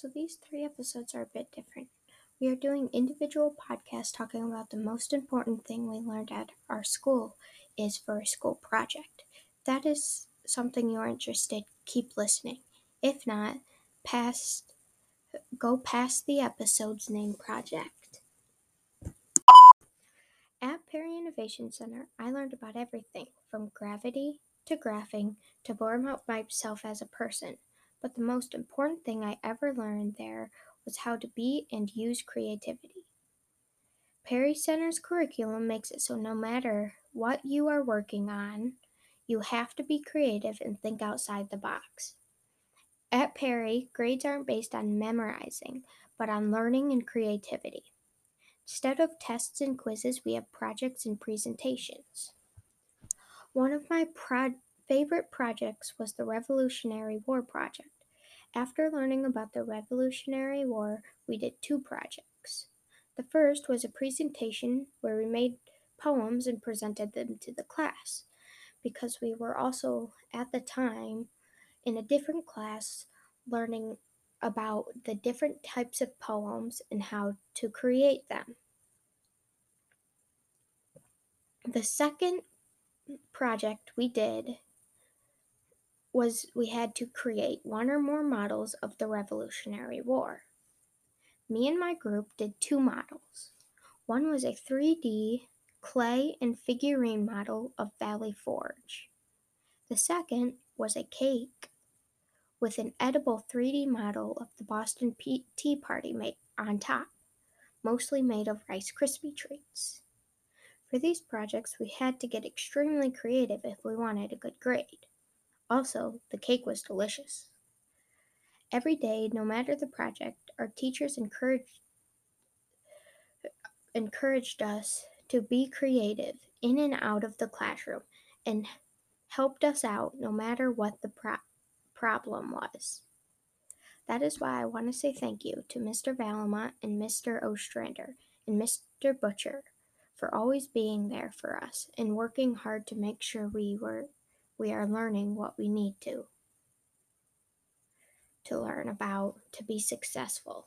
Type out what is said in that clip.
three episodes are a bit different. We are doing individual podcasts talking about the most important thing we learned at our school is for a school project. That is something you're interested, keep listening. If not, past go past the episode's name project. At Perry Innovation Center, I learned about everything from gravity to graphing to born out myself as a person. But the most important thing I ever learned there was how to be and use creativity. Perry Center's curriculum makes it so no matter what you are working on, you have to be creative and think outside the box. At Perry, grades aren't based on memorizing, but on learning and creativity. Instead of tests and quizzes, we have projects and presentations. One of my pro- favorite projects was the Revolutionary War project. After learning about the Revolutionary War, we did two projects. The first was a presentation where we made poems and presented them to the class because we were also at the time in a different class learning about the different types of poems and how to create them. The second project we did was we had to create one or more models of the Revolutionary War. Me and my group did two models. One was a 3D clay and figurine model of Valley Forge. The second was a cake with an edible 3D model of the Boston Tea Party made on top, mostly made of Rice Krispie treats. For these projects, we had to get extremely creative if we wanted a good grade. Also, the cake was delicious. Every day, no matter the project, our teachers encouraged encouraged us to be creative in and out of the classroom and helped us out no matter what the pro- problem was. That is why I want to say thank you to Mr. Valamont and Mr. Ostrander and Mr. Butcher for always being there for us and working hard to make sure we were we are learning what we need to to learn about to be successful.